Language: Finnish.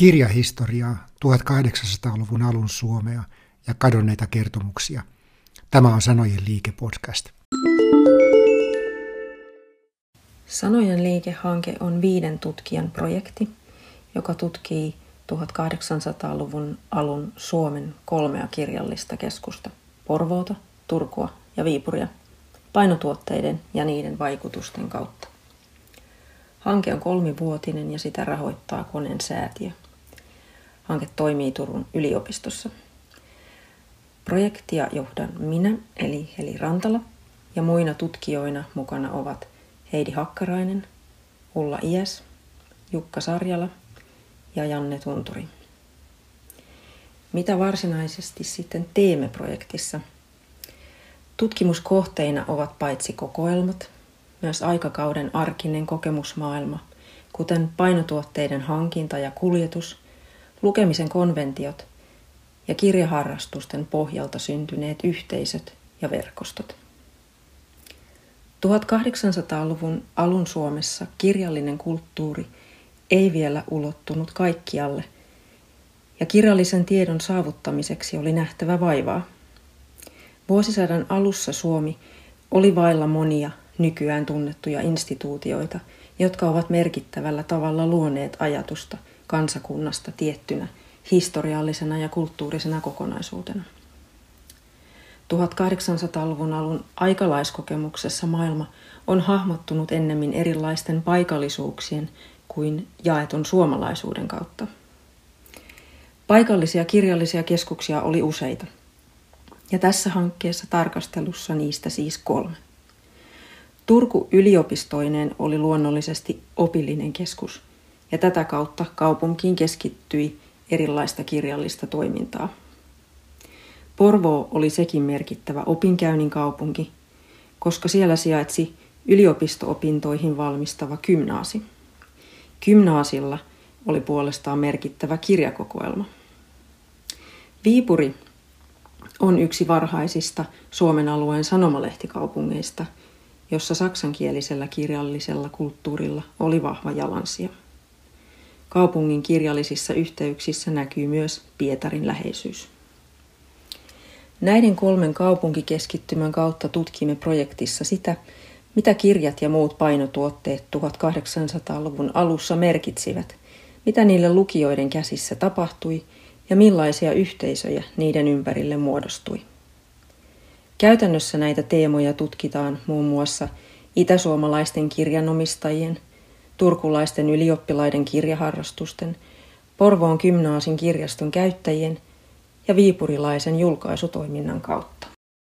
kirjahistoriaa, 1800-luvun alun Suomea ja kadonneita kertomuksia. Tämä on Sanojen liike-podcast. Sanojen liikehanke on viiden tutkijan projekti, joka tutkii 1800-luvun alun Suomen kolmea kirjallista keskusta, Porvoota, Turkua ja Viipuria, painotuotteiden ja niiden vaikutusten kautta. Hanke on kolmivuotinen ja sitä rahoittaa Konen säätiö. Hanke toimii Turun yliopistossa. Projektia johdan minä, eli Heli Rantala, ja muina tutkijoina mukana ovat Heidi Hakkarainen, Ulla Iäs, Jukka Sarjala ja Janne Tunturi. Mitä varsinaisesti sitten teemme projektissa? Tutkimuskohteina ovat paitsi kokoelmat, myös aikakauden arkinen kokemusmaailma, kuten painotuotteiden hankinta ja kuljetus, lukemisen konventiot ja kirjaharrastusten pohjalta syntyneet yhteisöt ja verkostot. 1800-luvun alun Suomessa kirjallinen kulttuuri ei vielä ulottunut kaikkialle, ja kirjallisen tiedon saavuttamiseksi oli nähtävä vaivaa. Vuosisadan alussa Suomi oli vailla monia nykyään tunnettuja instituutioita, jotka ovat merkittävällä tavalla luoneet ajatusta kansakunnasta tiettynä historiallisena ja kulttuurisena kokonaisuutena. 1800-luvun alun aikalaiskokemuksessa maailma on hahmottunut ennemmin erilaisten paikallisuuksien kuin jaetun suomalaisuuden kautta. Paikallisia kirjallisia keskuksia oli useita, ja tässä hankkeessa tarkastelussa niistä siis kolme. Turku yliopistoineen oli luonnollisesti opillinen keskus, ja tätä kautta kaupunkiin keskittyi erilaista kirjallista toimintaa. Porvoo oli sekin merkittävä opinkäynnin kaupunki, koska siellä sijaitsi yliopisto-opintoihin valmistava kymnaasi. Kymnaasilla oli puolestaan merkittävä kirjakokoelma. Viipuri on yksi varhaisista Suomen alueen sanomalehtikaupungeista, jossa saksankielisellä kirjallisella kulttuurilla oli vahva jalansija. Kaupungin kirjallisissa yhteyksissä näkyy myös Pietarin läheisyys. Näiden kolmen kaupunkikeskittymän kautta tutkimme projektissa sitä, mitä kirjat ja muut painotuotteet 1800-luvun alussa merkitsivät, mitä niille lukijoiden käsissä tapahtui ja millaisia yhteisöjä niiden ympärille muodostui. Käytännössä näitä teemoja tutkitaan muun muassa itäsuomalaisten kirjanomistajien, turkulaisten ylioppilaiden kirjaharrastusten, Porvoon gymnaasin kirjaston käyttäjien ja viipurilaisen julkaisutoiminnan kautta.